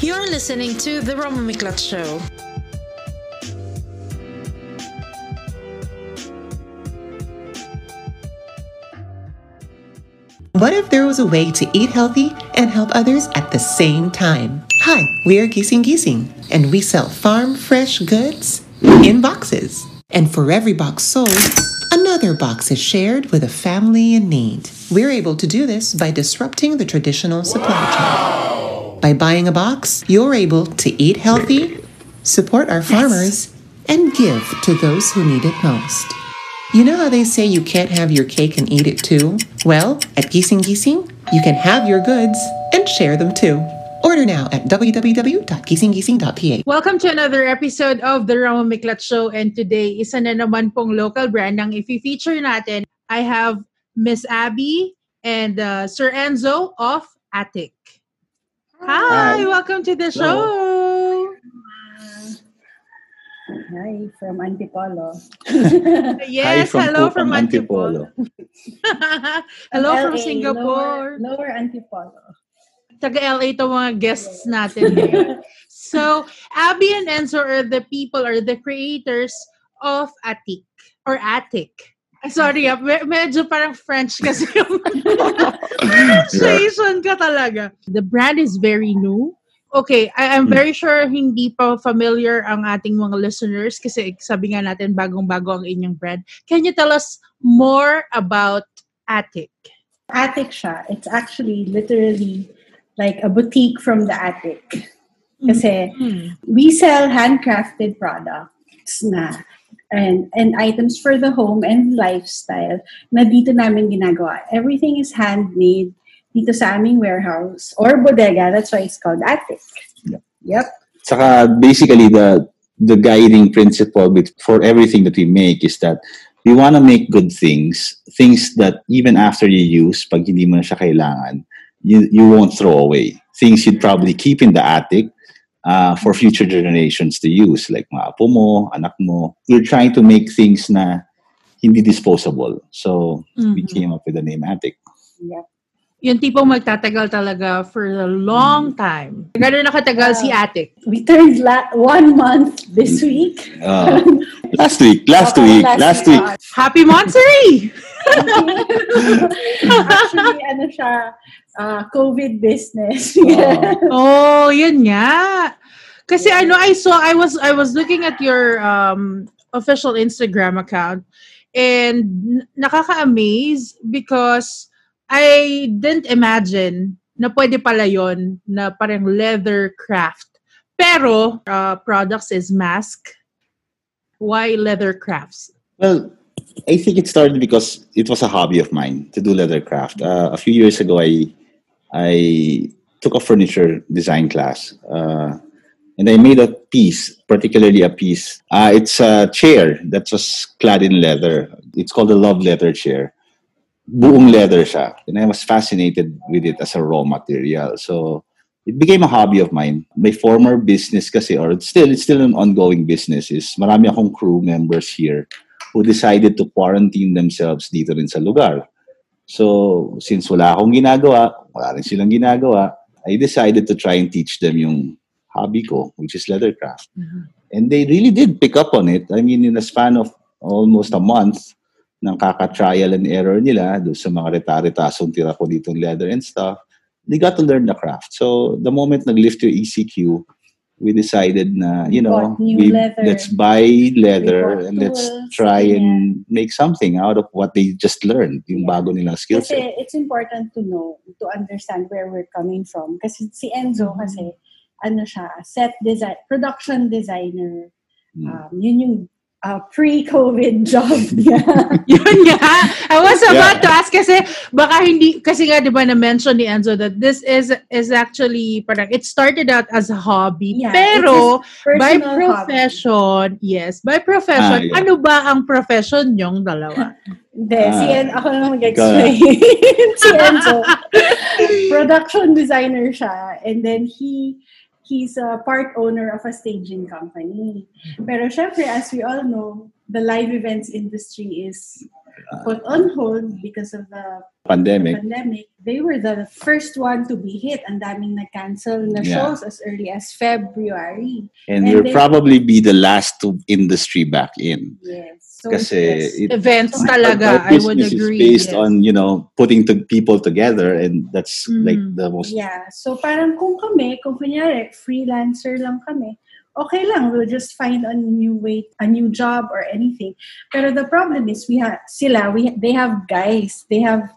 You're listening to The Roman Miklat Show. What if there was a way to eat healthy and help others at the same time? Hi, we are Giesing Giesing, and we sell farm fresh goods in boxes. And for every box sold, another box is shared with a family in need. We're able to do this by disrupting the traditional supply chain. By buying a box, you're able to eat healthy, support our farmers, and give to those who need it most. You know how they say you can't have your cake and eat it too? Well, at Giesing Giesing, you can have your goods and share them too. Order now at www.giesinggiesing.ph. Welcome to another episode of The Ramon Miklat Show and today isa na naman pong local brand ang i-feature natin. I have Miss Abby and uh, Sir Enzo of Attic. Hi, Hi. welcome to the Hello. show. Hi, from Antipolo. Yes, from hello from Antipolo. hello from LA, Singapore. Lower, lower Antipolo. Taga LA to mga guests natin ngayon. So, Abby and Enzo are the people or the creators of Attic or Attic. Ay, Sorry, ah, me- medyo parang French kasi yung pronunciation ka talaga. The brand is very new. Okay, I- I'm very sure hindi pa familiar ang ating mga listeners kasi sabi nga natin bagong-bago ang inyong brand. Can you tell us more about Attic? Attic siya. It's actually literally like a boutique from the attic. Kasi Hmm. we sell handcrafted products na and and items for the home and lifestyle na dito namin ginagawa. Everything is handmade dito sa aming warehouse or bodega. That's why it's called attic. Yep. Saka basically the the guiding principle with, for everything that we make is that we want to make good things, things that even after you use, pag hindi mo na siya kailangan, you, you won't throw away. Things you'd probably keep in the attic uh, for future generations to use, like mga apo mo, anak mo. We're trying to make things na hindi disposable. So we Mhm. came up with the name attic. Yep. Yung tipong magtatagal talaga for a long time. Gano'n nakatagal si Attic? We turned la- one month this week. Uh, last week, last Okay, week, last week. Happy Monstery! Actually, ano siya, uh, COVID business. oh, yun nga. Kasi ano, I saw, I was, I was looking at your um, official Instagram account and nakaka-amaze because I didn't imagine na pwede pala yon na parang leather craft. Pero, uh, products is mask. Why leather crafts? Well, I think it started because it was a hobby of mine to do leather craft. Uh, a few years ago, I I took a furniture design class, uh, and I made a piece, particularly a piece. Uh, it's a chair that was clad in leather. It's called a love leather chair. Buong leather siya. And I was fascinated with it as a raw material. So it became a hobby of mine. My former business kasi, or it's still, it's still an ongoing business, is marami akong crew members here who decided to quarantine themselves dito rin sa lugar. So, since wala akong ginagawa, wala rin silang ginagawa, I decided to try and teach them yung hobby ko, which is leathercraft. And they really did pick up on it. I mean, in a span of almost a month, ng kaka-trial and error nila, doon sa mga reta-retasong tira ko dito leather and stuff, they got to learn the craft. So, the moment nag-lift yung ECQ, we decided na, you know, we, leather. let's buy leather and let's tools, try and ganyan. make something out of what they just learned, yung Yeah. bago nilang skill Kasi set. it's important to know, to understand where we're coming from. Kasi si Enzo kasi, ano siya, set design, production designer. Mm. Um, yun yung uh, pre-COVID job niya. Yun nga. I was about Yeah. to ask kasi baka hindi kasi nga 'di ba na mention ni Enzo that this is is actually parang it started out as a hobby Yeah, pero by profession, yes, by profession, Ah, yeah. ano ba ang profession nyong dalawa? Hindi, si Ah, En, ako na mag-explain. si Enzo, production designer siya. And then he, he's a part owner of a staging company. Pero syempre, as we all know, the live events industry is put on hold because of the pandemic. pandemic, they were the first one to be hit. and daming na-cancel na Yeah. shows as early as February. And And they- probably be the last to industry back in. Yes. So Kasi yes. it, Events talaga, I would business agree. is based yes. on, you know, putting to people together and that's like Mhm. the most Yeah. So parang kung kami, kung kunyari, freelancer lang kami, okay lang, we'll just find a new way, a new job or anything. Pero the problem is, we have, sila, we, they have guys, they have,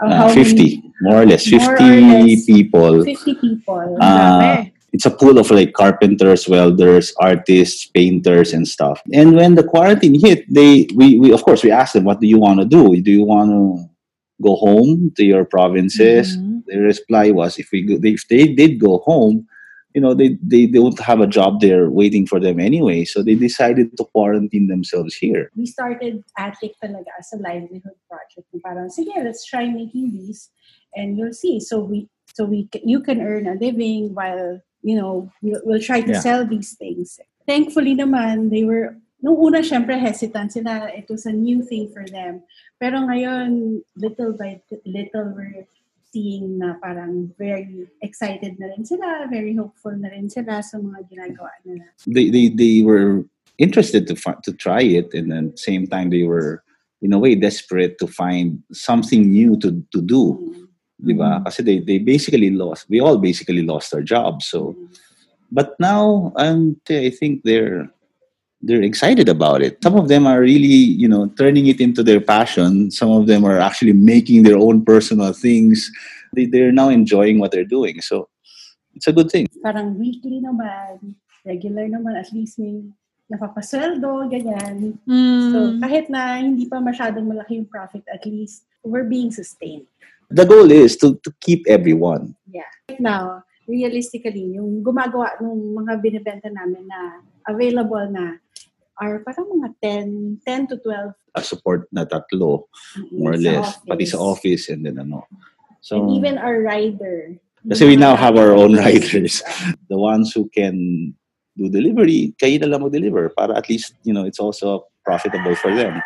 uh, uh, many- 50, more or less, 50 More or less. people. 50 people. Uh. It's a pool of like carpenters, welders, artists, painters, and stuff. And when the quarantine hit, they we, we of course we asked them, what do you want to do? Do you want to go home to your provinces? Mhm. Their reply was, if we go, if they did go home, you know, they, they don't have a job there waiting for them anyway. So they decided to quarantine themselves here. we started Attic talaga as a livelihood project. Parang, sige, let's try making these and you'll see. So we, so we, you can earn a living while, you know, we'll, we'll try to Yeah. sell these things. Thankfully naman, they were, nung una, syempre, hesitant sila. It was a new thing for them. Pero ngayon, little by little, we're seeing na parang very excited na rin sila, very hopeful na rin sila sa mga ginagawa nila. They, they, they were interested to, to try it. And then same time, they were, in a way, desperate to find something new to, to do. Mm-hmm. Di ba? Kasi they, they basically lost, we all basically lost our jobs. So, but now um, I think they're they're excited about it. Some of them are really, you know, turning it into their passion. Some of them are actually making their own personal things. They, they're now enjoying what they're doing. So it's a good thing. parang weekly naman, regular naman, at least may napapasweldo, ganyan. Mm. So, kahit na hindi pa masyadong malaki yung profit, at least we're being sustained. The goal is to, to keep everyone. Yeah. Right now, realistically, yung gumagawa ng mga binibenta namin na available na are parang mga 10, 10 to 12 A support na tatlo, more or less. Pati sa office and then ano. So, And even our rider. Kasi we now have our own riders. the ones who can do delivery, kayo na lang mag-deliver para at least, you know, it's also profitable for them.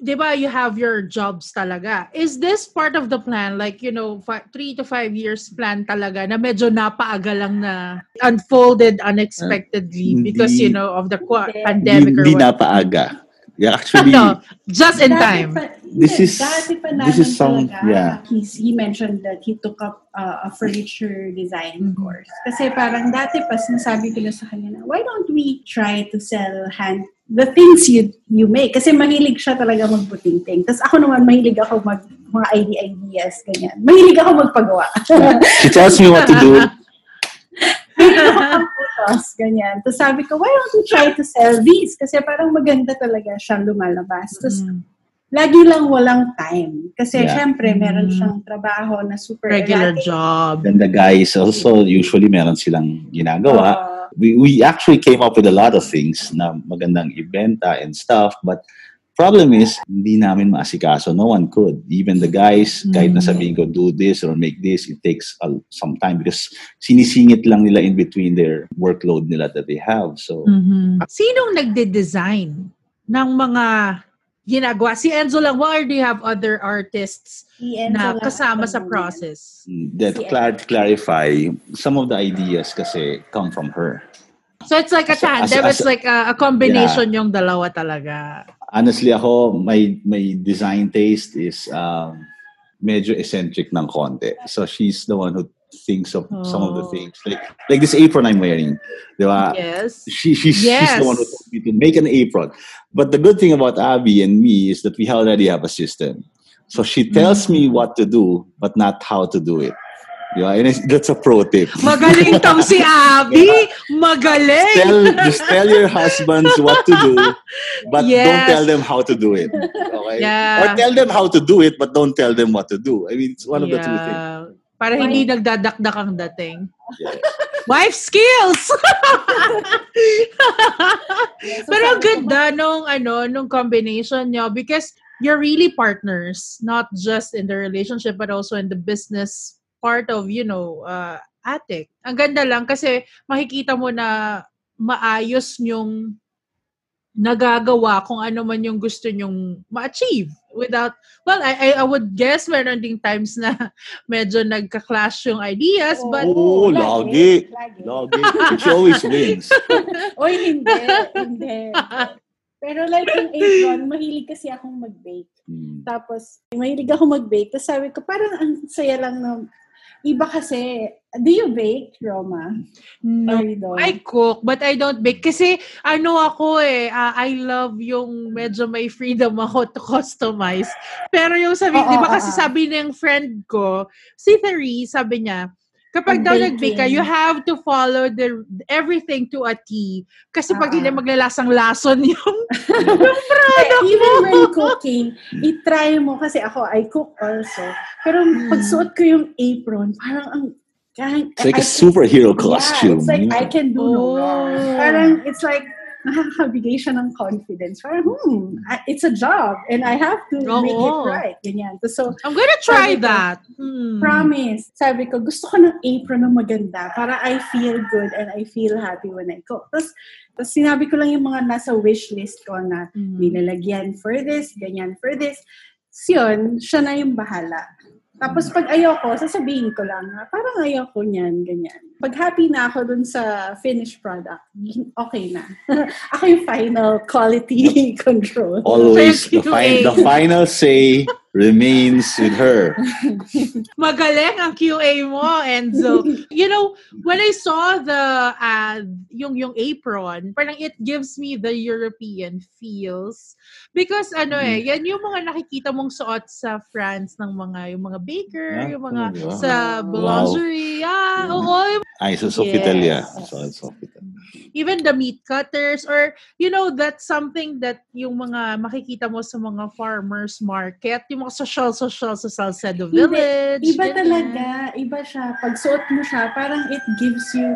Di ba, you have your jobs talaga. Is this part of the plan? Like, you know, fi- three to five years plan talaga na medyo napaaga lang na unfolded unexpectedly Hindi. because, you know, of the Hindi. pandemic or Hindi what? napaaga. Yeah, actually, no, just in time. pa- This hindi, is- this is some- talaga, yeah. He's, he mentioned that he took up uh, a furniture design Mhm. course. Kasi parang dati pa sinasabi ko na sa kanya na, why don't we try to sell hand the things you you make? Kasi mahilig siya talaga magbuting-ting. Tapos ako naman, mahilig ako mag mga idea ideas, ganyan. Mahilig ako magpagawa. she tells me what to do. Tapos, ganyan. Tapos sabi ko, why don't we try to sell these? Kasi parang maganda talaga siyang lumalabas. Tapos, Mm. lagi lang walang time. Kasi Yeah. syempre, meron siyang trabaho na super Regular erratic. job. Then the guys also, usually meron silang ginagawa. Uh, we, we actually came up with a lot of things na magandang ibenta and stuff, but problem is, hindi namin maasikaso. No one could. Even the guys, kahit na Mm. sabihin ko, do this or make this, it takes a, some time because sinisingit lang nila in between their workload nila that they have. So, Mhm. Sinong nagde-design ng mga ginagawa? Si Enzo lang, or do you have other artists si Enzo na kasama sa process? that Si- clar- clarify, some of the ideas kasi come from her. So it's like a As a- as- tandem, as it's like a, a combination yung dalawa talaga. Honestly ako, my, my design taste is um, medyo eccentric ng konti. So she's the one who thinks of some of the Oh. things. Like like this apron I'm wearing. Di ba? Yes. She, she's, she's Yes. the one who told me to make an apron. But the good thing about Abby and me is that we already have a system. So she tells me Mm. what to do, but not how to do it. Ba? And it's- that's a pro tip. Magaling tong si Abby! Magaling! tell just tell your husbands what to do, but don't Yes. tell them how to do it. Okay? Yeah. Or tell them how to do it, but don't tell them what to do. I mean, it's one of the two things. Yeah. Para hindi nagdadakdak ang dating. Wife skills! Yeah, so Pero ganda nung, ano, nung combination nyo because you're really partners, not just in the relationship but also in the business part of, you know, uh, attic. Ang ganda lang kasi makikita mo na maayos yung nagagawa kung ano man yung gusto nyong ma-achieve. Without well I, I I would guess meron ding times na medyo nagka-clash yung ideas but Oo, lagi. Lagi. Lagi. She always wins. Oy, hindi. hindi. Pero like yung apron, mahilig kasi akong mag-bake. Hmm. Tapos, mahilig ako mag-bake. Tapos sabi ko, parang ang saya lang na, iba kasi, do you bake, Roma? no? I cook but I don't bake kasi ano ako eh ah, I love yung medyo may freedom ako to customize pero yung sabi Oo, di ba oo, kasi oo. sabi ng friend ko si Therese sabi niya kapag daw Pag nag-bake ka, you have to follow the everything to a T. Kasi pag Oo. hindi maglalasang lason yung Eh, even when cooking, itry mo, kasi ako, I cook also. Pero Hmm. pag suot ko yung apron, parang ang, kahit, It's like a I- superhero Yeah, costume. it's like, I can do no wrong. Oh. Parang, it's like, nakakabigay siya ng confidence. Parang, hmm, it's a job and I have to make it Oo. right. Ganyan. So, I'm gonna try ko, that. Hmm. promise. Sabi ko, gusto ko ng apron na maganda para I feel good and I feel happy when I cook. Tapos, tapos sinabi ko lang yung mga nasa wish list ko na Mhm. nilalagyan for this, ganyan for this. So, yun, siya na yung bahala. Tapos pag ayoko, sasabihin ko lang parang ayoko niyan, ganyan. Pag happy na ako dun sa finished product, okay na. ako yung final quality control. Always, the, A. the final say remains with her. Magaling ang QA mo, Enzo. you know, when I saw the ad, yung yung apron, parang it gives me the European feels. Because ano eh, Mm-hmm. yan yung mga nakikita mong suot sa France ng mga yung mga baker, Ah, yung mga talaga? sa Wow. boulangerie. Ah, Mm. oo, Ay, so Sofitel, yeah. Yes. So, Sofitel. even the meat cutters or you know that's something that yung mga makikita mo sa mga farmers market, yung mga social social sa Salcedo. Village. Iba ganyan. talaga, iba siya. Pag suot mo siya, parang it gives you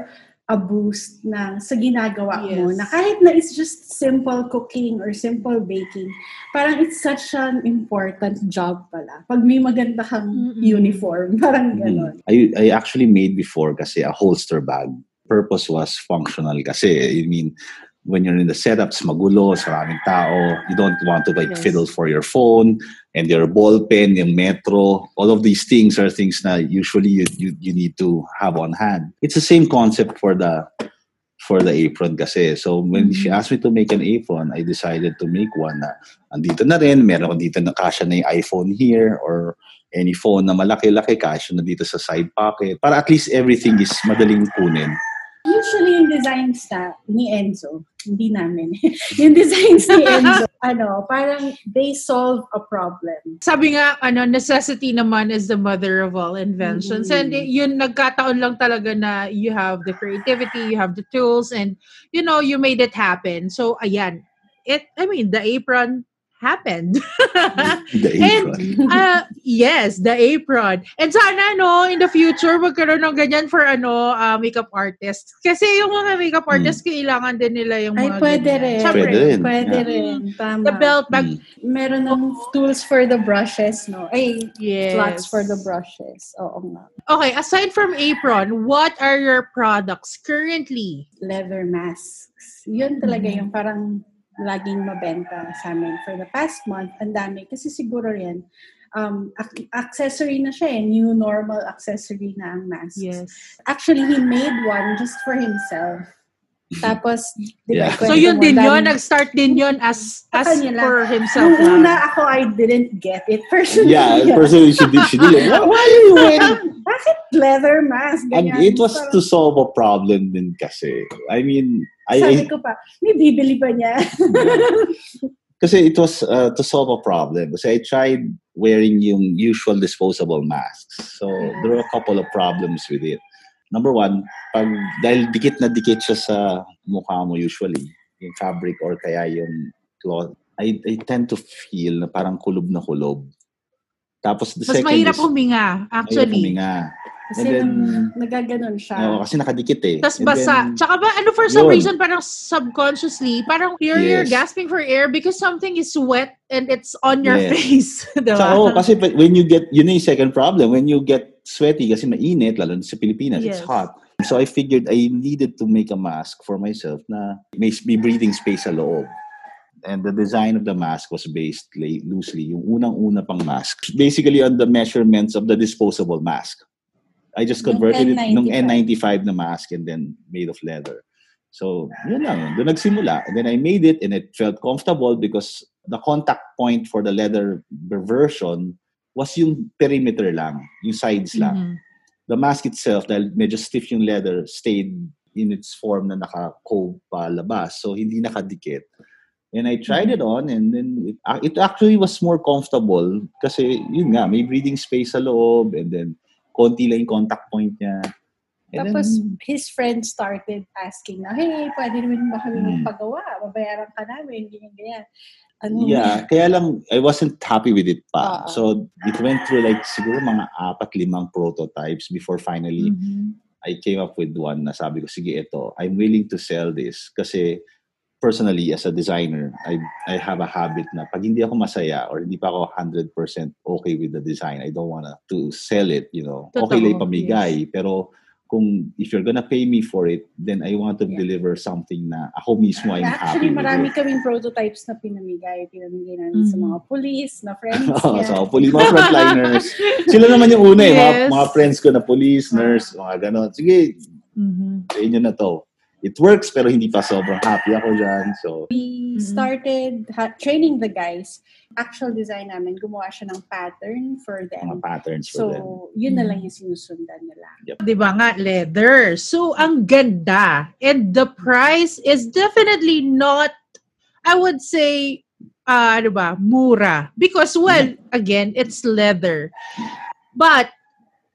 a boost na sa ginagawa mo. Yes. Na kahit na it's just simple cooking or simple baking, parang it's such an important job pala. Pag may maganda kang Mm-mm. uniform, parang gano'n. I, I actually made before kasi a holster bag. Purpose was functional kasi. I mean, when you're in the setups, magulo, maraming tao, you don't want to like Yes. fiddle for your phone and your ball pen, yung metro. All of these things are things na usually you, you, you need to have on hand. It's the same concept for the for the apron kasi. So when she Mhm. asked me to make an apron, I decided to make one na andito na rin, meron ko dito na kasya na yung iPhone here or any phone na malaki-laki kasya na dito sa side pocket. Para at least everything is madaling kunin. Usually yung designs na ni Enzo, hindi namin. yung designs ni Enzo, ano, parang they solve a problem. sabi nga, ano, necessity naman is the mother of all inventions. Mm. And yun, nagkataon lang talaga na you have the creativity, you have the tools, and, you know, you made it happen. So, ayan. It, I mean, the apron happened. The And, apron. uh, yes, the apron. And sana, no, in the future, magkaroon ng ganyan for, ano, uh, makeup artists. Kasi yung mga makeup artists, kailangan din nila yung Ay, mga pwede ganyan. rin. Siyempre, Pwede rin. Pwede Yeah. rin. Tama. The belt bag, Mm. Meron ng tools for the brushes, no? Ay, yes. slots for the brushes. Oo nga. Okay, aside from apron, what are your products currently? Leather masks. Yun talaga Mhm. yung parang laging mabenta sa amin. For the past month, ang dami. Kasi siguro yan, um, ac- accessory na siya eh. New normal accessory na ang masks. Yes. Actually, he made one just for himself. Tapos, di ba, Yeah. So yun din dami- yun, nag-start din yun as as for himself Nung una ako, I didn't get it personally. Yeah, personally, she did. She did. Why, why are you wearing? Bakit leather mask? And Ganyan. it was to solve a problem din kasi. I mean, I, Sabi I ko pa, may bibili ba niya? kasi it was uh, to solve a problem. Kasi I tried wearing yung usual disposable masks. So there were a couple of problems with it. Number one, pag dahil dikit na dikit siya sa mukha mo usually, yung fabric or kaya yung cloth, I, I tend to feel na parang kulob na kulob. Tapos the Mas second mahirap is, huminga, mahirap actually. huminga. Kasi And then- nagaganon siya. Oo, kasi nakadikit eh. Tapos basa. then- Tsaka ba, ano for some Yun. reason, parang subconsciously, parang you're, you're Yes. gasping for air because something is wet and it's on your Yes. face. diba? Tsaka, oh, kasi when you get, yun na yung second problem, when you get sweaty kasi mainit, lalo sa Pilipinas, Yes. it's hot. So I figured I needed to make a mask for myself na may, may breathing space sa loob. and the design of the mask was based loosely yung unang-una pang mask basically on the measurements of the disposable mask I just Nung converted it nung N95. N95 na mask and then made of leather so yun lang doon nagsimula and then I made it and it felt comfortable because the contact point for the leather version was yung perimeter lang yung sides lang Mhm. the mask itself, dahil medyo stiff yung leather, stayed in its form na naka-cove pa labas. So, hindi nakadikit. And I tried it on and then it, uh, it actually was more comfortable kasi yun nga, may breathing space sa loob and then konti lang yung contact point niya. And Tapos, then, his friends started asking na, hey, pwede naman ba kami Hmm. magpagawa? Babayaran ka namin, ganyan, ganyan. Ano, yeah, kaya lang, I wasn't happy with it pa. Oo. So, it went through like siguro mga apat, limang prototypes before finally Mhm. I came up with one na sabi ko, sige, ito, I'm willing to sell this. Kasi personally, as a designer, I, I have a habit na pag hindi ako masaya or hindi pa ako 100% okay with the design, I don't wanna to sell it, you know. okay lang Totoo, pamigay, pero kung if you're gonna pay me for it, then I want to Yeah. deliver something na ako mismo I'm happy Actually, with marami it. kaming prototypes na pinamigay. Pinamigay namin sa Mhm. mga police, na friends Oo, niya. so, police, mga frontliners. Sila naman yung una eh. Mga, Yes. mga friends ko na police, nurse, mga ganon. Sige, Mhm. sa inyo na to. It works, pero hindi pa sobrang happy ako dyan. So, We Mhm. started ha- training the guys. Actual design namin, gumawa siya ng pattern for mga them. patterns for So, them. yun na Mhm. lang yung sinusundan nila. Di ba nga, leather. So, ang ganda. And the price is definitely not, I would say, uh, ano ba, mura. Because, well, again, it's leather. But,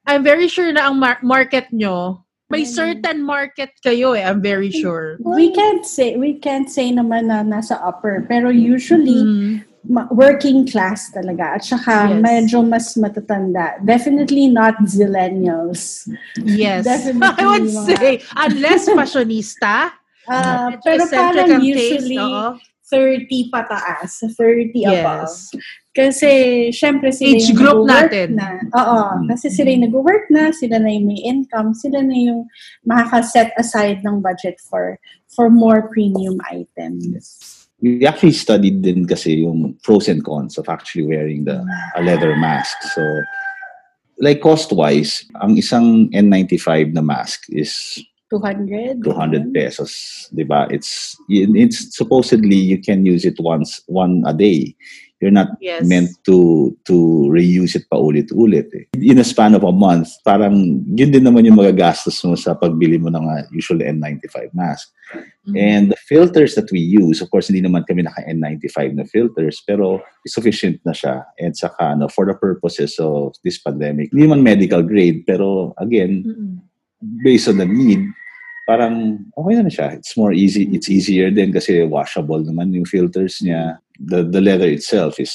I'm very sure na ang mar- market nyo, may Mm. certain market kayo eh. I'm very sure. We can't say we can't say naman na nasa upper, pero usually Mm. ma- working class talaga. At saka Yes. medyo mas matatanda. Definitely not zillennials. Yes. Definitely I would mga- say, unless fashionista. Uh, pero parang usually oo. 30 pataas, 30 above. Yes. Kasi, syempre, sila Age yung group nag-work natin. Na. Oo. Kasi sila yung nag-work na, sila na yung may income, sila na yung makaka-set aside ng budget for for more premium items. We actually studied din kasi yung pros and cons of actually wearing the a leather mask. So, like cost-wise, ang isang N95 na mask is 200? 200 pesos, 'di ba? It's it's supposedly you can use it once one a day. You're not Yes. meant to to reuse it paulit-ulit. Eh. In a span of a month, parang yun din naman yung magagastos mo sa pagbili mo ng uh, usual N95 mask. Mhm. And the filters that we use, of course, hindi naman kami naka N95 na filters, pero sufficient na siya. And saka, no, for the purposes of this pandemic, hindi naman medical grade, pero again, Mm-mm. based on the need, parang okay na, siya. It's more easy. It's easier din kasi washable naman yung filters niya. The the leather itself is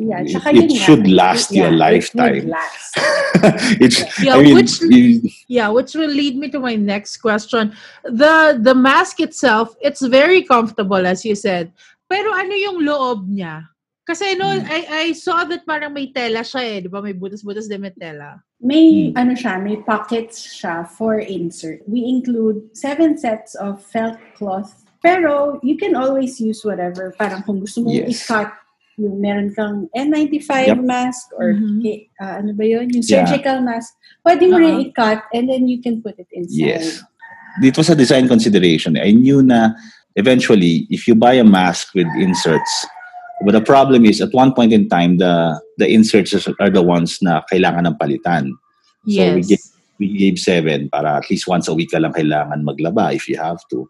Yeah, it, it yun nga, should last yeah, it would lifetime. last. it's Yeah, I mean, which- you- Yeah, which will lead me to my next question. The the mask itself, it's very comfortable as you said. Pero ano yung loob niya? Kasi no, Hmm. I I saw that parang may tela siya eh, 'di ba? May butas-butas din may tela. May, Hmm. ano siya, may pockets siya for insert. We include seven sets of felt cloth. Pero, you can always use whatever. Parang kung gusto mo Yes. i-cut, yung meron kang N95 Yep. mask or Mhm. eh, ah, ano ba yun? Yung Yeah. surgical mask. Pwede mo rin Uh-huh. i-cut and then you can put it inside. Yes. It was a design consideration. I knew na eventually, if you buy a mask with inserts, but the problem is at one point in time, the the inserts are the ones na kailangan ng palitan. So we Yes. gave, we gave seven para at least once a week ka lang kailangan maglaba if you have to.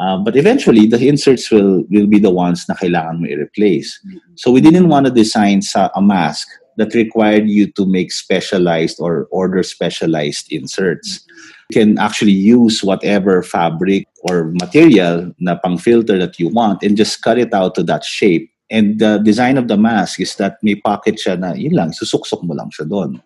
Uh, but eventually, the inserts will will be the ones na kailangan mo i-replace. So we didn't want to design sa a mask that required you to make specialized or order specialized inserts. You can actually use whatever fabric or material na pang filter that you want and just cut it out to that shape. And the design of the mask is that may pocket siya na yun lang, susuksok mo lang siya doon.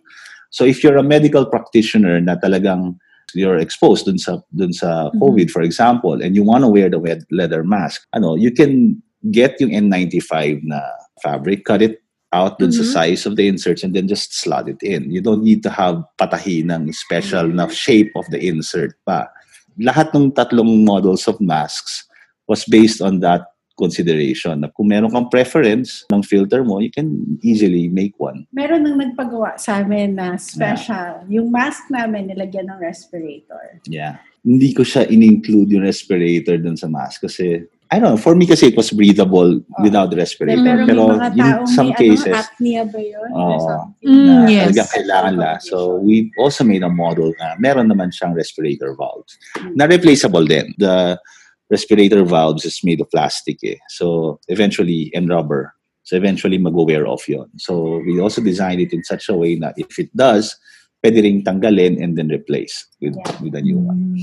So if you're a medical practitioner na talagang you're exposed dun sa dun sa COVID for example and you want to wear the leather mask ano you can get yung N95 na fabric cut it out dun sa Mhm. size of the inserts and then just slot it in you don't need to have patahi ng special na shape of the insert pa lahat ng tatlong models of masks was based on that consideration. Na kung meron kang preference ng filter mo, you can easily make one. Meron nang nagpagawa sa amin na special. Yung mask namin, nilagyan ng respirator. Yeah. Hindi ko siya in-include yung respirator dun sa mask kasi I don't know, for me kasi it was breathable without the respirator. Pero may Pero mga in taong some may cases, ano, apnea ba yun? Something. Mm, na yes. talagang kailangan la. So, we also made a model na meron naman siyang respirator valves. Na replaceable din. The respirator valves is made of plastic eh. So, eventually, and rubber. So, eventually, mag-wear off yon. So, we also designed it in such a way that if it does, pwede ring tanggalin and then replace with, Yeah. with a new one.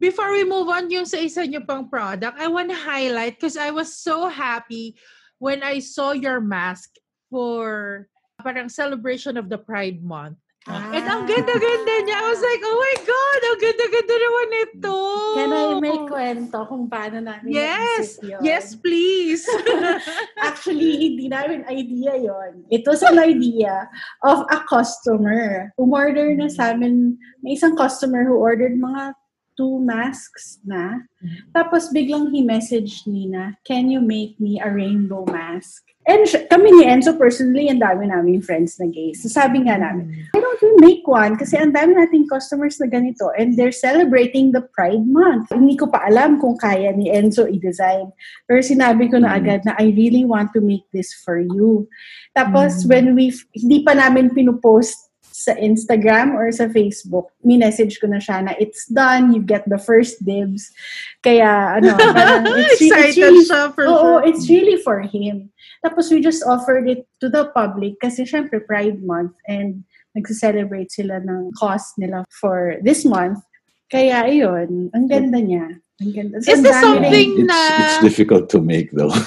Before we move on yung sa isa niyo pang product, I want to highlight because I was so happy when I saw your mask for parang celebration of the Pride Month. Ah. And ang ganda-ganda niya. I was like, oh my God, ang ganda-ganda naman ito. Can I make kwento kung paano namin Yes. yun? Yes, please. Actually, hindi namin idea yon. It was an idea of a customer. Umorder na sa amin, may isang customer who ordered mga two masks na. Tapos biglang he messaged Nina, can you make me a rainbow mask? And kami ni Enzo personally, ang dami namin friends na gays. So sabi nga namin, why don't we make one? Kasi ang dami nating customers na ganito and they're celebrating the Pride Month. Hindi ko pa alam kung kaya ni Enzo i-design. Pero sinabi ko na Mm. agad na I really want to make this for you. Tapos Mm. when we, hindi pa namin pinupost sa Instagram or sa Facebook, minessage ko na siya na it's done, you get the first dibs. Kaya, ano, parang it's, re- it's Excited really, siya for oo, sure. it's really for him. Tapos we just offered it to the public kasi syempre Pride Month and nagse-celebrate sila ng cause nila for this month. Kaya ayun, ang ganda niya. Ang ganda. Is this something rin- It's, na- it's difficult to make though.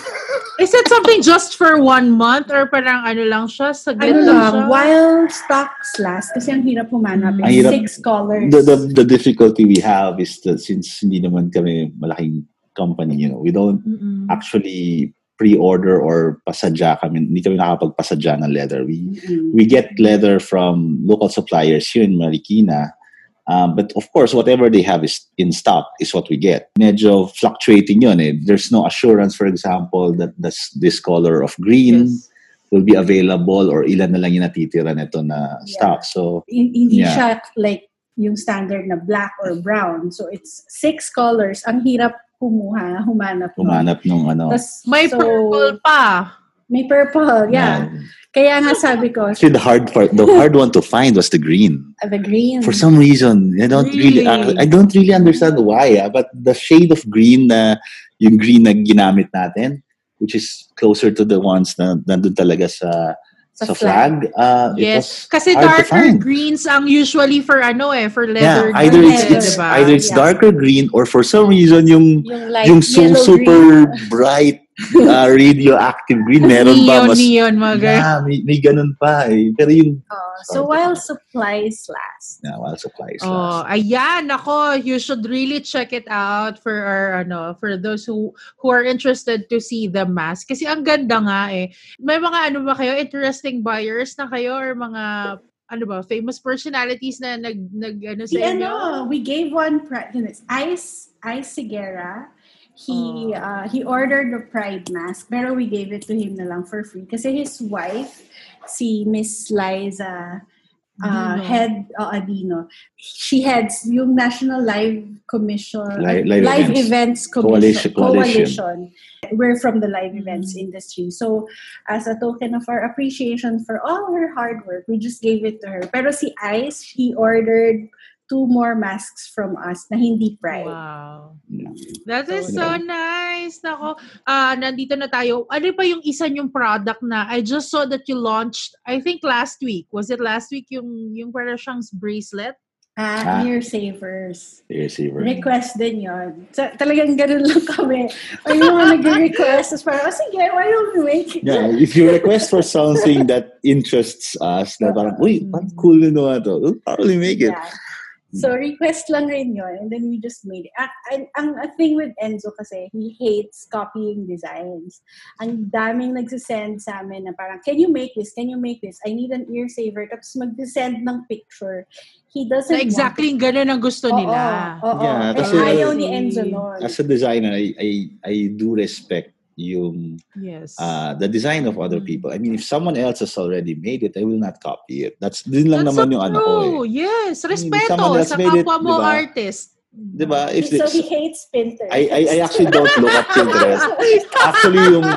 Is it something just for one month or parang ano lang siya? Saglit Ano lang lang, siya? while stocks last, kasi ang hirap humanap. Mm. Ang hirap. six colors. the, the the difficulty we have is that since hindi naman kami malaking company, you know, we don't Mm-mm. actually pre-order or pasadya kami, hindi kami nakapagpasadya ng leather. We Mm. we get leather from local suppliers here in Marikina. Um, but of course, whatever they have is in stock is what we get. Medyo fluctuating yun eh. There's no assurance, for example, that this, this color of green Yes. will be available or ilan na lang yung natitira nito na Yeah. stock. So, Hin- Hindi Yeah. siya like yung standard na black or brown. So it's six colors. Ang hirap kumuha, humanap. nun. humanap nung ano. Tas, May so, purple pa. May purple, yeah. Kaya nga sabi ko, Actually, the hard part, the hard one to find was the green. uh, the green. For some reason, I don't really, Really? I don't really understand why. ah, but the shade of green na yung green na ginamit natin, which is closer to the ones na nandun talaga sa Sa sa, flag. uh, it Yes. was Kasi darker greens ang usually for ano eh, for leather. Yeah, either it's, it's diba? either it's Yeah. darker green or for some reason yung yung light yung so super green. bright uh, radioactive green meron pa neon, mas neon, mga yeah, may, may ganun pa eh. Pero yung Oh, so while supplies last. yeah, while supplies Oh, last. ayan, ako, you should really check it out for our, ano, for those who who are interested to see the mask. Kasi ang ganda nga eh. May mga ano ba kayo, interesting buyers na kayo or mga ano ba, famous personalities na nag nag ano sa Si inyo? ano, we gave one prize. Ice, Ice Sigera. He Oh. uh, he ordered the Pride mask, pero we gave it to him na lang for free. Kasi his wife, si Miss Liza uh, Dino. head uh, Adino, she heads yung National Live Commission, Live- live Events events. Commission, Coalition- coalition. coalition. We're from the live events Mm. industry. So, as a token of our appreciation for all her hard work, we just gave it to her. Pero si Ice, he ordered two more masks from us na hindi Pride. Wow. That is So, so nice. Nako, ah nandito na tayo. Ano pa yung isa yung product na I just saw that you launched, I think last week. Was it last week yung yung para siyang bracelet? Ah, Ah. ear savers. Ear saver. Request din yon. So, talagang ganun lang kami. Or yung mga nag-request, tapos parang, oh, sige, why don't we make it? Yeah, if you request for something that interests us, na parang, uy, parang cool yun naman to, we'll probably make it. Yeah. So, request lang rin yun. And then we just made it. Ah, and, ang a thing with Enzo kasi, he hates copying designs. Ang daming nagsisend sa amin na parang, can you make this? Can you make this? I need an ear saver. Tapos mag-send ng picture. He doesn't Na exactly yung ganun ang gusto want nila. Oo, oo. Yeah, kasi- ayaw ni Enzo nun. As a designer, I, I, I do respect yung Yes. uh, the design of other Mm. people. I mean, if someone else has already made it, I will not copy it. That's din lang That's naman so yung ano ko eh. true. Yes. Respeto someone else sa kapwa mo diba? artist. Diba? If so he hates Pinterest. I, I I actually don't look at Pinterest. Actually, yung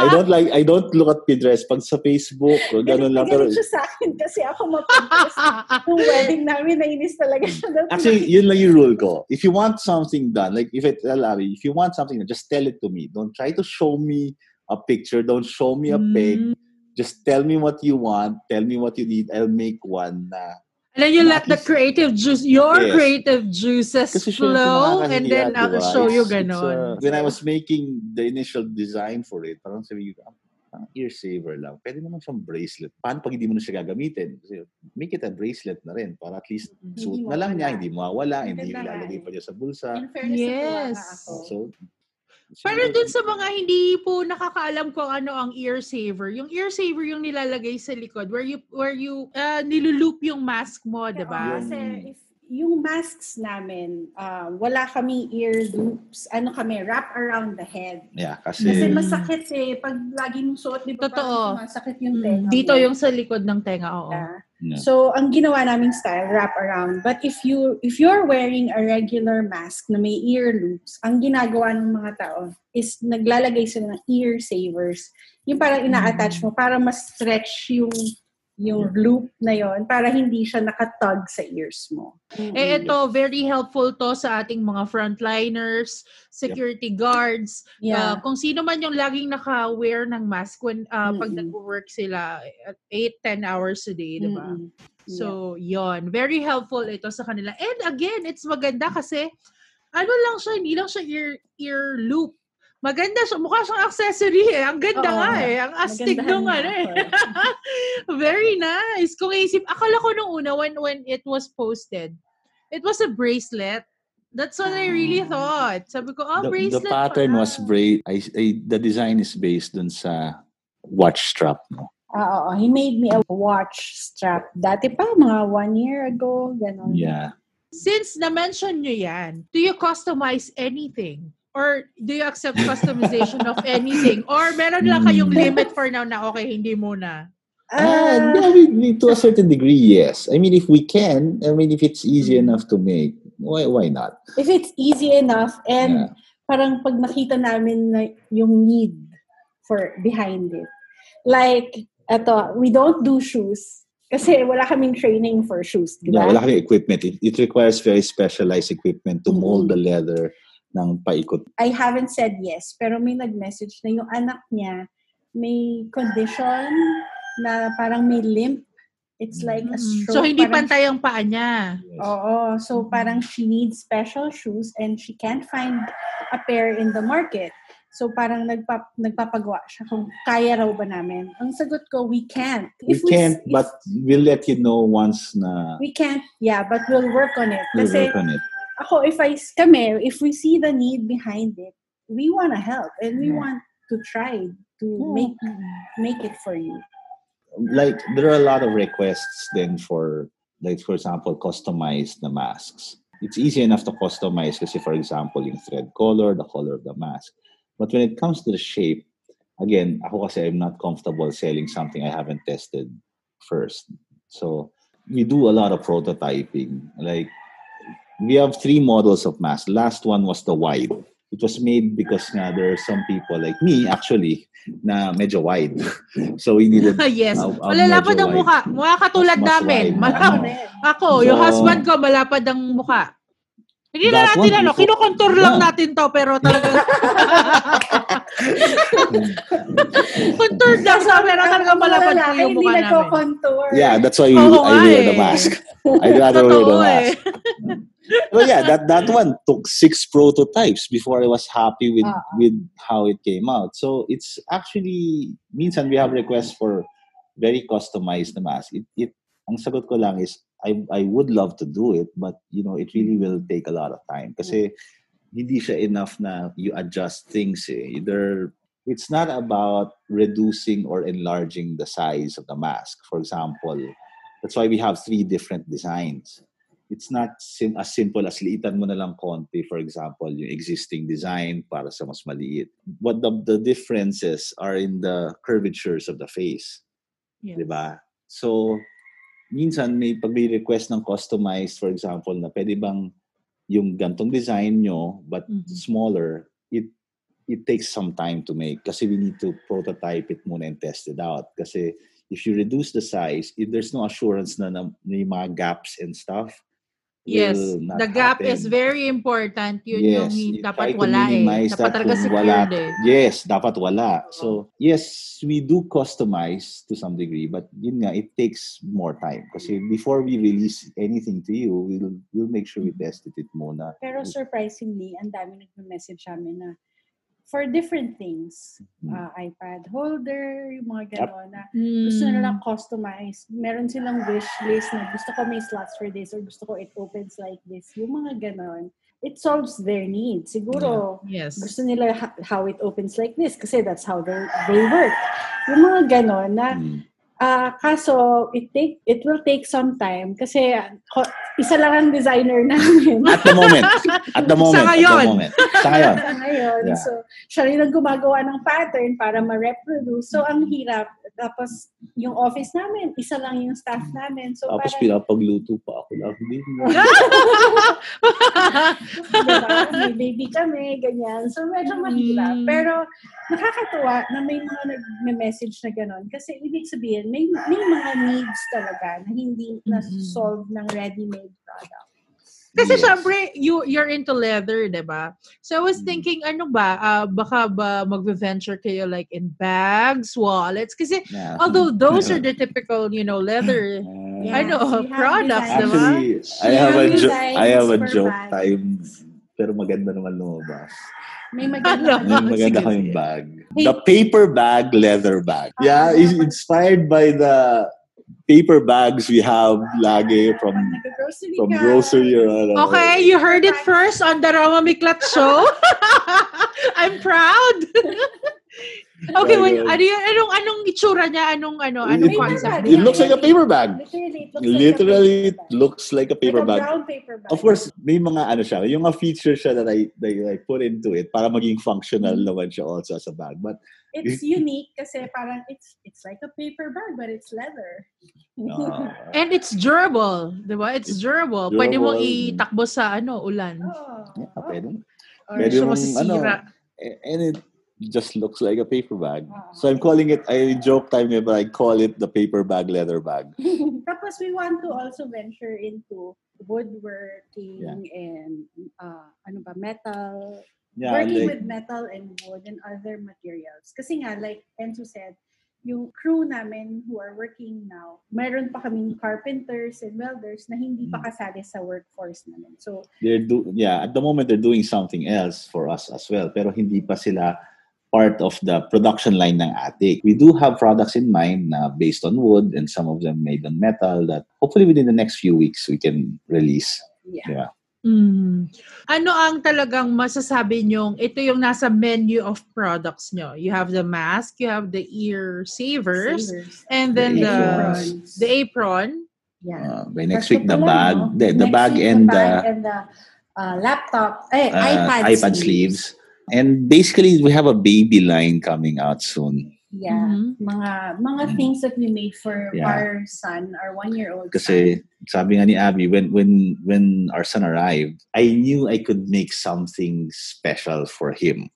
I don't like I don't look at Pinterest pag sa Facebook o ganun lang pero siya sa akin kasi ako mapinterest. Yung wedding namin, nainis talaga siya. Actually, yun lang yung rule ko. If you want something done, like if it, allow me, if you want something, just tell it to me. Don't try to show me a picture. Don't show me a pic. Mm. Just tell me what you want. Tell me what you need. I'll make one na. And then you let the creative juice, your Yes. creative juices flow, and then I'll diba? show you it's, ganon. uh, when I was making the initial design for it, parang sabi ko, ah, ear saver lang. Pwede naman siyang bracelet. Paano pag hindi mo na siya gagamitin? Kasi make it a bracelet na rin para at least Hindi suit na lang niya, hindi mawala, Ang hindi ilalagay pa niya sa bulsa. In fairness, Yes. So, Pero siguro- dun sa mga hindi po nakakaalam kung ano ang ear saver, yung ear saver yung nilalagay sa likod where you where you uh, nilulup yung mask mo, 'di ba? Kasi if yung masks namin, uh, wala kami ear loops. Ano kami, wrap around the head. Yeah, kasi, Kasi Mm. masakit eh. Pag lagi mong suot, di ba Totoo. masakit yung tenga Mm, Dito mo. yung sa likod ng tenga, oo. Yeah. So, ang ginawa naming style, wrap around. But if you if you're wearing a regular mask na may ear loops, ang ginagawa ng mga tao is naglalagay sila ng ear savers. Yung parang ina-attach mo para mas stretch yung yung loop na yon para hindi siya nakatug sa ears mo. Eh ito, very helpful to sa ating mga frontliners, security guards, uh, Yeah. kung sino man yung laging naka-wear ng mask when uh, pag Mm-mm. nag-work sila at 8-10 hours a day, di ba? Mm-mm. So, yon Very helpful ito sa kanila. And again, it's maganda kasi ano lang siya, hindi lang siya ear, ear loop. Maganda siya. Mukha siyang accessory eh. Ang ganda Oo. nga eh. Ang astig nung nga ano eh. ako. Very nice. Kung isip, akala ko nung una when, when it was posted, it was a bracelet. That's what I really Ah. thought. Sabi ko, oh, the, bracelet the pattern pala. was bra- I, I, the design is based dun sa watch strap mo. Ah, oo. He made me a watch strap. Dati pa, mga one year ago, gano'n. Yeah. Since na-mention nyo yan, do you customize anything? Or do you accept customization of anything? Or meron lang kayong Hmm. limit for now na okay, hindi muna? Uh, Ah, I mean, to a certain degree, yes. I mean, if we can, I mean, if it's easy Mm. enough to make, why why not? if it's easy enough and Yeah. parang pag nakita namin na yung need for behind it. Like, eto, we don't do shoes. Kasi wala kaming training for shoes, di Yeah, wala kami equipment. It, it requires very specialized equipment to mold Mm. the leather ng paikot. I haven't said yes, pero may nag-message na yung anak niya may condition na parang may limp. It's like a Mm. stroke. So, hindi parang- pantay ang paa niya. Oo. So, parang she needs special shoes and she can't find a pair in the market. So, parang nagpa, nagpapagawa siya kung kaya raw ba namin. Ang sagot ko, we can't. We If can't, if but we'll let you know once na We can't, yeah, but we'll work on it. we'll Kasi work on it. Ako, if I, kami, if we see the need behind it, we want to help and we Yeah. want to try to Yeah. make make it for you. Like, there are a lot of requests then for, like, for example, customize the masks. It's easy enough to customize kasi, for example, yung thread color, the color of the mask. But when it comes to the shape, again, ako kasi I'm not comfortable selling something I haven't tested first. So we do a lot of prototyping. Like we have three models of mask. Last one was the wide. It was made because nga there are some people like me actually na medyo wide. so we needed yes. uh, uh, Malalapad ang mukha. Mukha katulad Mas- mas namin. wide. Malap- Ano? Ako, yung So, husband ko, malapad ang mukha. Hindi na natin ano, before- kinokontour lang Yeah. natin to, pero talaga... Contour lang sa pero talaga malapad lalaki, yung mukha Hindi namin. nagko-contour. Yeah, that's why we, Oo I wear eh. the mask. I'd rather wear the Totoo eh. mask. Well, yeah, that that one took six prototypes before I was happy with Ah. with how it came out. So it's actually means minsan we have requests for very customized na mask. It, it ang sagot ko lang is I I would love to do it, but you know it really will take a lot of time kasi hindi siya enough na you adjust things. Eh. Either it's not about reducing or enlarging the size of the mask. For example, that's why we have three different designs. It's not sim- as simple as liitan mo na lang konti, for example, yung existing design para sa mas maliit. What the, the differences are in the curvatures of the face. Yes. Di ba? So, minsan may pag may request ng customized, for example, na pwede bang yung gantong design nyo but Mhm. smaller, it it takes some time to make kasi we need to prototype it muna and test it out. Kasi if you reduce the size, if there's no assurance na, na may mga gaps and stuff, Yes, the gap is happen. very important. Yun yes, yung you dapat wala eh. Dapat talaga secured wala. eh. Yes, dapat wala. So, yes, we do customize to some degree, but yun nga, it takes more time. Kasi before we release anything to you, we'll, we'll make sure we tested it muna. Pero surprisingly, ang dami nagme-message sa amin na for different things, uh, iPad holder, yung mga gano'n na Mm. gusto nila customize. Meron silang wish list na gusto ko may slots for this or gusto ko it opens like this. Yung mga gano'n, it solves their needs. Siguro, Yes. gusto nila ha- how it opens like this kasi that's how they, they work. Yung mga gano'n na Mm. Ah, kaso it take it will take some time kasi isa lang ang designer namin. At the moment. At the moment. Sa ngayon. At the moment. Sa ngayon. Sa ngayon. Yeah. So, siya rin ang gumagawa ng pattern para ma-reproduce. So, ang hirap. Tapos, yung office namin, isa lang yung staff namin. So, Tapos parang, pinapagluto pa ako lang din. diba, may baby kami, ganyan. So, medyo mahirap. Mm. Pero, nakakatuwa na may mga nag-message na gano'n. Kasi, ibig sabihin, may, may mga needs talaga na hindi na-solve ng ready-made product. Kasi Yes. syempre, you, you're into leather, di ba? So I was Mm. thinking, ano ba, ah, baka ba mag-venture kayo like in bags, wallets? Kasi Yeah. although those are the typical, you know, leather Uh, Yeah. ano, have products, designs. diba? Actually, I have a designs I have a joke bags. time. Pero maganda naman lumabas. May maganda. Ano? May maganda sige. bag. Hey. The paper bag, leather bag. Ah. Yeah, it's inspired by the paper bags we have lagi from from grocery or ano. Okay, you heard it first on the Roma Miklat show. I'm proud. okay, well, ano yun, anong, anong itsura niya? Anong, ano, anong It- concept It looks like a paper bag. Literally, it looks like a Literally, it paper bag. looks like a paper like bag. A brown paper bag. Of course, may mga ano siya, yung mga features siya that I, that I put into it para maging functional Mm-hmm. naman siya also as a bag. But It's unique kasi parang it's it's like a paper bag but it's leather. uh, And it's durable, di ba? It's durable. Pwede mong Durable. itakbo sa ano, ulan. oh. yeah, pwede. Or- Pwede mong, masisira. A- and it just looks like a paper bag. Ah. So I'm calling it, I joke time but I call it the paper bag leather bag. Tapos we want to also venture into woodworking and uh, ano ba, metal. Yeah, working like, with metal and wood and other materials. Kasi nga, like Enzo said, yung crew namin who are working now, meron pa kaming carpenters and welders na hindi pa Mm. kasali sa workforce namin. So, they're do yeah, at the moment they're doing something else for us as well, pero hindi pa sila part of the production line ng attic. We do have products in mind na based on wood and some of them made on metal that hopefully within the next few weeks we can release. yeah. Yeah. Mm. Ano ang talagang masasabi nyong ito yung nasa menu of products nyo? You have the mask, you have the ear savers, Savers. and then The the aprons. the apron. Yeah. Uh, by next week the bag, no? the, the bag week, and the and the uh, laptop, eh, uh, iPad, iPad sleeves. And basically we have a baby line coming out soon. Yeah. Mhm. Mga mga Mm. things that we made for Yeah. our son, our one-year-old son. Kasi sabi nga ni Abby, when when when our son arrived, I knew I could make something special for him.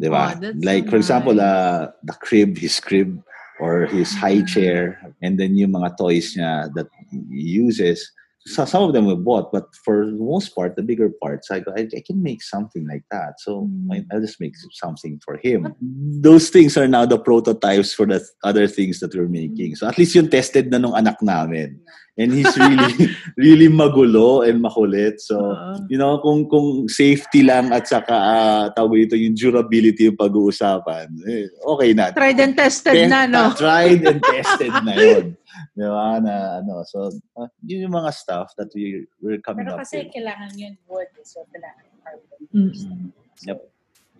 Diba? Oh, that's so like for example, nice. uh, the crib, his crib or his high Mm. chair and then yung mga toys niya that he uses. So some of them we bought, but for the most part, the bigger parts, I go, I, I can make something like that. So Mm. I'll just make something for him. Those things are now the prototypes for the other things that we're making. So at least yung tested na nung anak namin. And he's really, really magulo and makulit. So, Oo. you know, kung kung safety lang at saka uh, tawag ito yung durability yung pag-uusapan, eh, okay na. Tried and tested na, no? Tried and tested na yun. Di ba? Na, ano, so, uh, yun yung mga stuff that we, we're coming Pero up kasi with. kailangan yun wood, so kailangan carbon. Mm. Yep.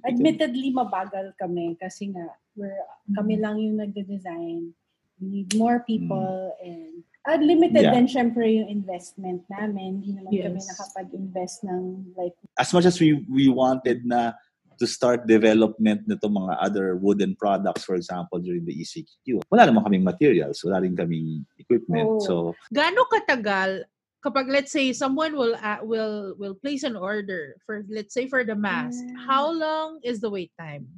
Admittedly, mabagal kami kasi nga, we're, kami lang yung nagde-design. We need more people and Uh, limited Yeah. din syempre yung investment namin. Hindi naman kami Yes. nakapag-invest ng like as much as we we wanted na to start development nito mga other wooden products, for example, during the ECQ. Wala naman kaming materials, wala rin kaming equipment. Oh. So, Gaano katagal kapag let's say someone will uh, will will place an order for let's say for the mask, Mm. how long is the wait time?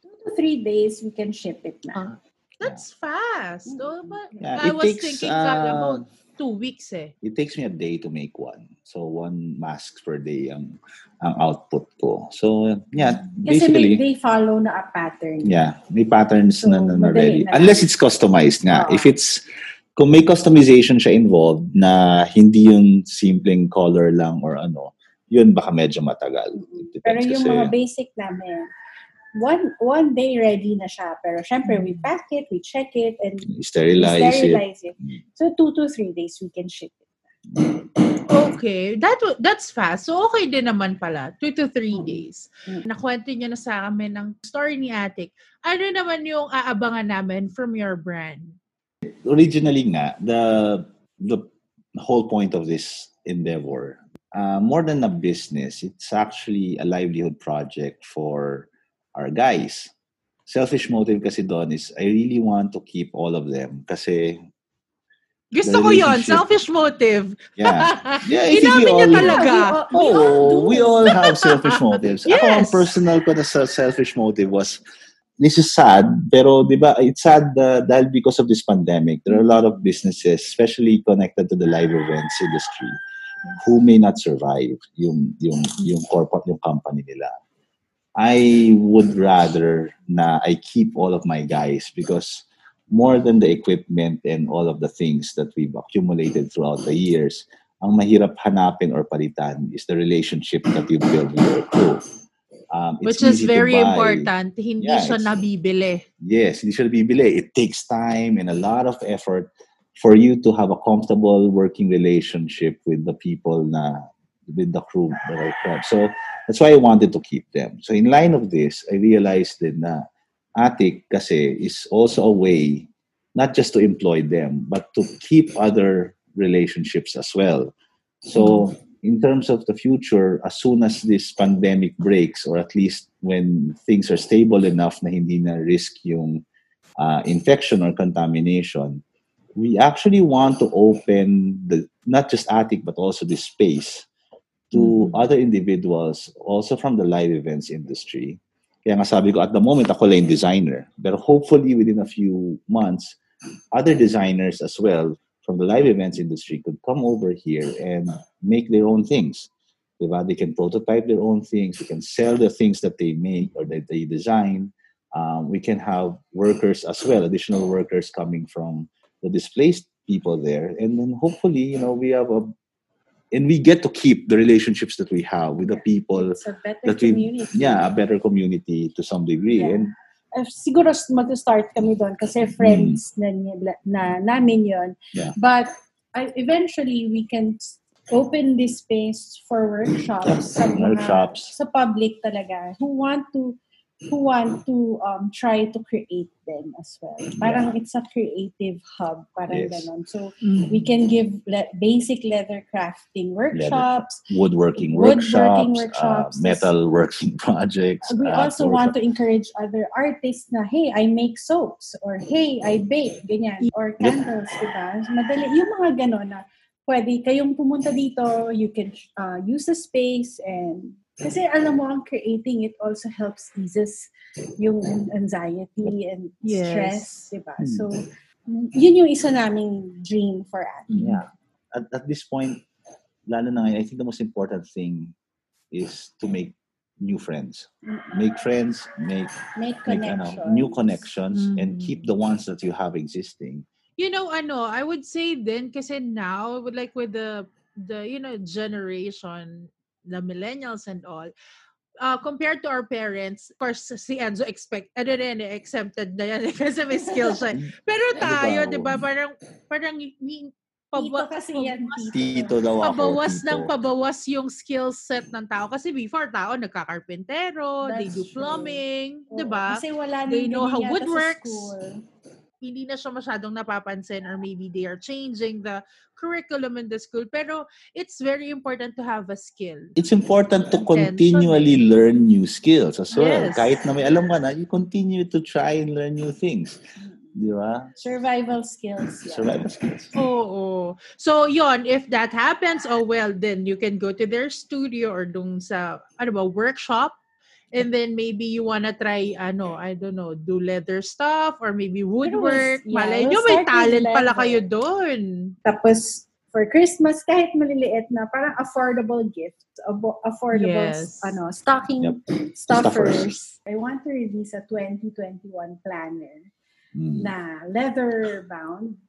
two to three days we can ship it na. Ah, That's fast. Mm. Oh, but yeah, I was takes thinking uh, two weeks eh. it takes me a day to make one. So, one mask per day ang ang output ko. So, yeah, Kasi basically may, they follow na a pattern. Yeah, may patterns So, na, na, na ready. na. Unless it's customized nga. Oo. If it's, kung may customization siya involved na hindi yung simpleng color lang or ano, yun baka medyo matagal. Pero yung kasi. mga basic namin, one one day ready na siya. Pero syempre, we pack it, we check it, and we sterilize, it. sterilize it. Mm. So, two to three days we can ship it. Okay, that that's fast. So okay din naman pala, two to three days. Mm. Nakwento niya na sa amin ng story ni Atik. Ano naman yung aabangan namin from your brand? Originally nga, the, the whole point of this endeavor, uh, more than a business, it's actually a livelihood project for our guys. Selfish motive kasi doon is I really want to keep all of them kasi Gusto ko yon selfish motive. yeah Yeah, think Inamin we niya all- talaga. we we. Oh, we all have selfish motives. Ako, ang Yes. personal ko na sa selfish motive was, this is sad, pero di ba, it's sad uh, dahil because of this pandemic, there are a lot of businesses, especially connected to the live events industry, who may not survive yung, yung, yung corporate, yung company nila. I would rather na I keep all of my guys because more than the equipment and all of the things that we've accumulated throughout the years, ang mahirap hanapin or palitan is the relationship that you build with your crew. Um, it's Which is very important. Hindi Yeah, siya nabibili. Yes, hindi siya bibili. It takes time and a lot of effort for you to have a comfortable working relationship with the people na with the crew that I have. So that's why I wanted to keep them. So in line of this, I realized din na Atik kasi is also a way not just to employ them, but to keep other relationships as well. So in terms of the future, as soon as this pandemic breaks, or at least when things are stable enough na hindi na risk yung uh, infection or contamination, we actually want to open the not just attic but also this space to Mhm. other individuals also from the live events industry. Kaya nga sabi ko, at the moment, ako lang designer. But hopefully, within a few months, other designers as well from the live events industry could come over here and make their own things. Diba? They can prototype their own things. They can sell the things that they make or that they design. Um, we can have workers as well, additional workers coming from the displaced people there. And then hopefully, you know, we have a, and we get to keep the relationships that we have with the people It's a better that we, community. yeah, a better community to some degree. Yeah. And Uh, siguro mag-start kami doon kasi friends na, nila- na namin yon. Mm. Yeah. But I, eventually, we can open this space for workshops sa mga- Workshops. sa public talaga who want to who want to um, try to create them as well. Parang it's a creative hub, parang Yes. ganon. So Mm. we can give le- basic leather crafting workshops. woodworking Woodworking workshops, workshops. uh, metal working projects. We uh, also want to encourage other artists na, hey, I make soaps, or hey, I bake, ganyan, or candles, diba? Madali, yung mga ganon na pwede kayong pumunta dito, you can uh, use the space, and kasi alam mo, ang creating, it also helps eases yung anxiety and Yes. stress, diba? Hmm. So, yun yung isa naming dream for us. Yeah. At, at this point, lalo na ngayon, I think the most important thing is to make new friends. Make friends, make, Make make ano, new connections, and Mm. keep the ones that you have existing. you know ano I would say then kasi now like with the the you know generation the millennials and all uh, compared to our parents of course si Enzo expect ano rin eh, exempted na yan kasi may skills siya eh. pero Ano tayo di ba parang parang ni, Tito pabawas, kasi yan, tito. Tito daw ako. pabawas tito. ng pabawas yung skill set ng tao kasi before tao nagkakarpentero they do plumbing di ba Kasi wala They know how wood works. Hindi na siya masyadong napapansin or maybe they are changing the curriculum in the school. Pero it's very important to have a skill. It's important to Attention. continually learn new skills as well. Yes. Kahit na may alam ka na, you continue to try and learn new things. Di ba? Survival skills. Yeah. Survival skills. Oo. So, yon if that happens, oh well, then you can go to their studio or dun sa, ano ba, workshop. And then maybe you wanna try, ano, I don't know, do leather stuff or maybe woodwork. yeah, Malay we'll nyo, may talent pala kayo doon. Tapos, for Christmas, kahit maliliit na, parang affordable gift. abo- Affordable, Yes. ano, stocking Yep. stuffers. I want to release a 2021 planner Mm. na leather bound.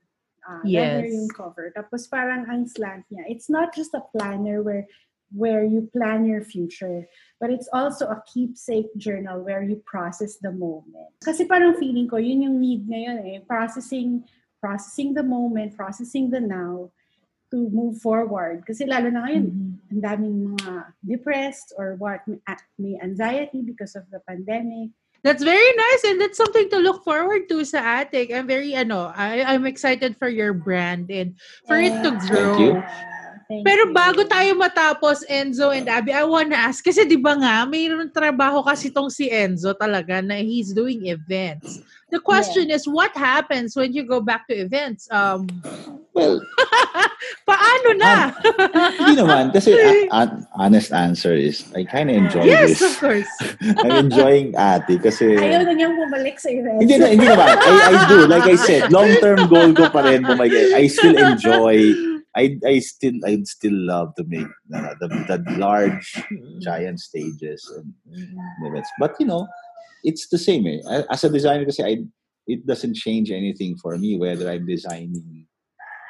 Uh, Leather Yes. yung cover. Tapos parang ang slant niya. It's not just a planner where where you plan your future, but it's also a keepsake journal where you process the moment. Kasi parang feeling ko, yun yung need ngayon eh. Processing, processing the moment, processing the now to move forward. Kasi lalo na ngayon, ang daming mga depressed or what, may, may anxiety because of the pandemic. That's very nice and that's something to look forward to sa Attic. I'm very, ano, I, I'm excited for your brand and for it to Yeah. grow. Thank Pero you. bago tayo matapos, Enzo and Abby, I wanna ask, kasi di ba nga, mayroon trabaho kasi tong si Enzo talaga na he's doing events. The question is, what happens when you go back to events? Um, Well, paano na? hindi naman. Kasi a- a- honest answer is, I kind of enjoy yes, of this. course. I'm enjoying Ate kasi... Ayaw na niyang bumalik sa events. Hindi na, hindi naman. I, I do. Like I said, long-term goal ko pa rin. bumalik. I still enjoy I I still I still love to make uh, the the large giant stages and events. But you know, it's the same. Eh. As a designer, kasi I it doesn't change anything for me whether I'm designing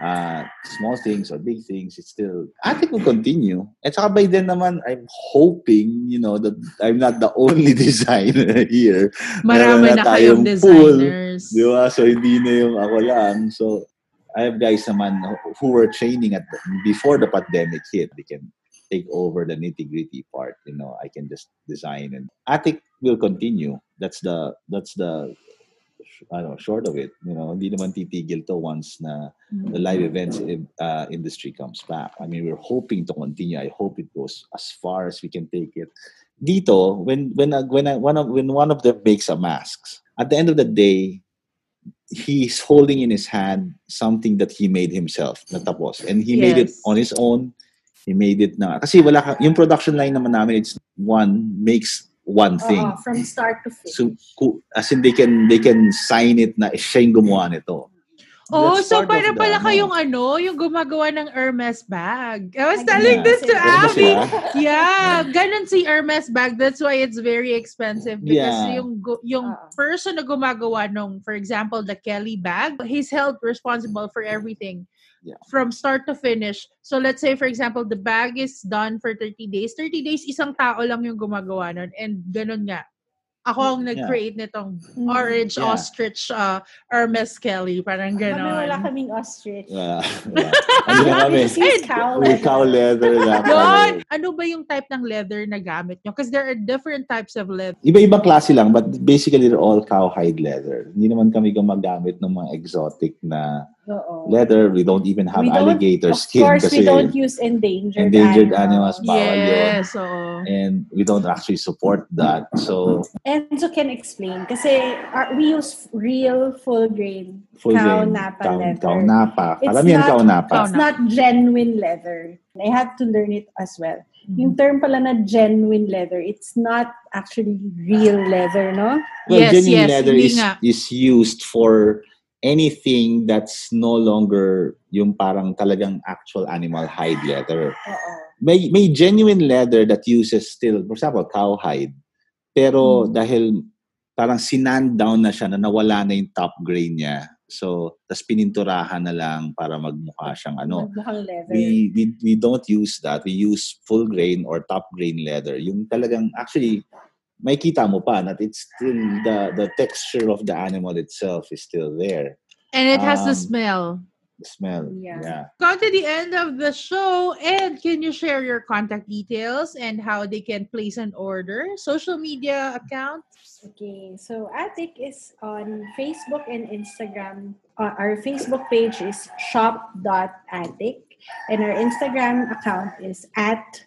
uh, small things or big things. It's still I think will continue. At saka by then naman, I'm hoping you know that I'm not the only designer here. Marami na na kayong tayong pool. designers. Di ba? So, hindi na yung ako lang. So, I have guys naman who were training at the, before the pandemic hit. They can take over the nitty-gritty part. You know, I can just design and Attic will continue. That's the that's the I don't know, short of it. You know, hindi naman titigil to once na the live events uh, industry comes back. I mean, we're hoping to continue. I hope it goes as far as we can take it. Dito, when when when I, when one of when one of them makes a mask, at the end of the day, he's holding in his hand something that he made himself na tapos. And he made it Yes. on his own. He made it na. Kasi wala ka, yung production line naman namin, it's one makes one thing. Oo, from start to finish. So, as in they can they can sign it na siya yung gumawa nito. Oh, That's so para the, pala ano. kayong ano, yung gumagawa ng Hermes bag. I was telling yeah. this to Abby. Yeah, ganun si Hermes bag. That's why it's very expensive because Yeah. yung yung Oo. person na gumagawa nung, for example, the Kelly bag, he's held responsible for everything. Yeah. From start to finish. So let's say for example, the bag is done for 30 days. 30 days isang tao lang yung gumagawa nun and ganun nga. Ako ang Yeah. nag-create nitong Mm. orange Yeah. ostrich uh, Hermes Kelly. Parang Kami ganon. wala kaming ostrich. Wala. wala. Ano na kami? Cow With cow leather lang. Yun! Ano ba yung type ng leather na gamit nyo? Because there are different types of leather. Iba-ibang klase lang, but basically they're all cowhide leather. Hindi naman kami gumagamit ng mga exotic na Oo. leather. We don't even have We don't- alligator Of course, kasi we don't use endangered, endangered animals. animals. Bawal yun. yes, and we don't actually support that. So Enzo can explain kasi our, we use real full grain full cow grain, napa cow, leather. cow napa. It's Karamihan not- cow napa. It's not genuine leather. I had to learn it as well. Mm-hmm. Yung term pala na genuine leather, it's not actually real leather, no? Well, Yes, genuine yes, leather is, nga. is used for anything that's no longer yung parang talagang actual animal hide leather. Oo. May may genuine leather that uses still, for example, cowhide. Pero Hmm. dahil parang sinan down na siya na nawala na yung top grain niya. So, tas pininturahan na lang para magmukha siyang ano. Leather. we, we we don't use that. We use full grain or top grain leather. Yung talagang actually may kita mo pa that it's still the the texture of the animal itself is still there. And it has the Um, smell. The smell. Yeah. yeah. Gone to the end of the show, and can you share your contact details and how they can place an order? Social media accounts. Okay, so Attic is on Facebook and Instagram. Uh, our Facebook page is shop.attic, and our Instagram account is at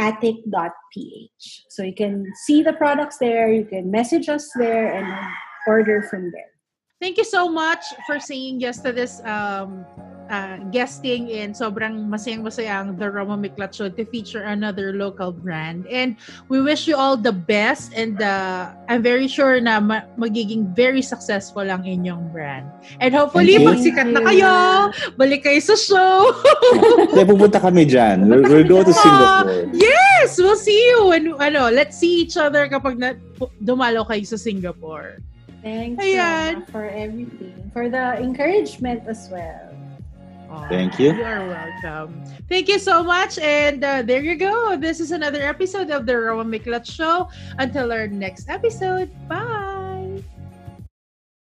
attic.ph. So you can see the products there, you can message us there, and order from there. Thank you so much for saying yes to this um, uh, guesting and sobrang masayang masayang The Roma Miklat Show to feature another local brand. And we wish you all the best and uh, I'm very sure na ma- magiging very successful ang inyong brand. And hopefully, you. magsikat na kayo, balik kayo sa show. Kaya pupunta kami dyan. We'll, we'll go to Singapore. yes, we'll see you when ano, let's see each other kapag na, dumalo kayo sa Singapore. Thanks Ayan. Roma, for everything, for the encouragement as well. Thank you. You are welcome. Thank you so much. And uh, there you go. This is another episode of the Roman Miklat Show. Until our next episode. Bye.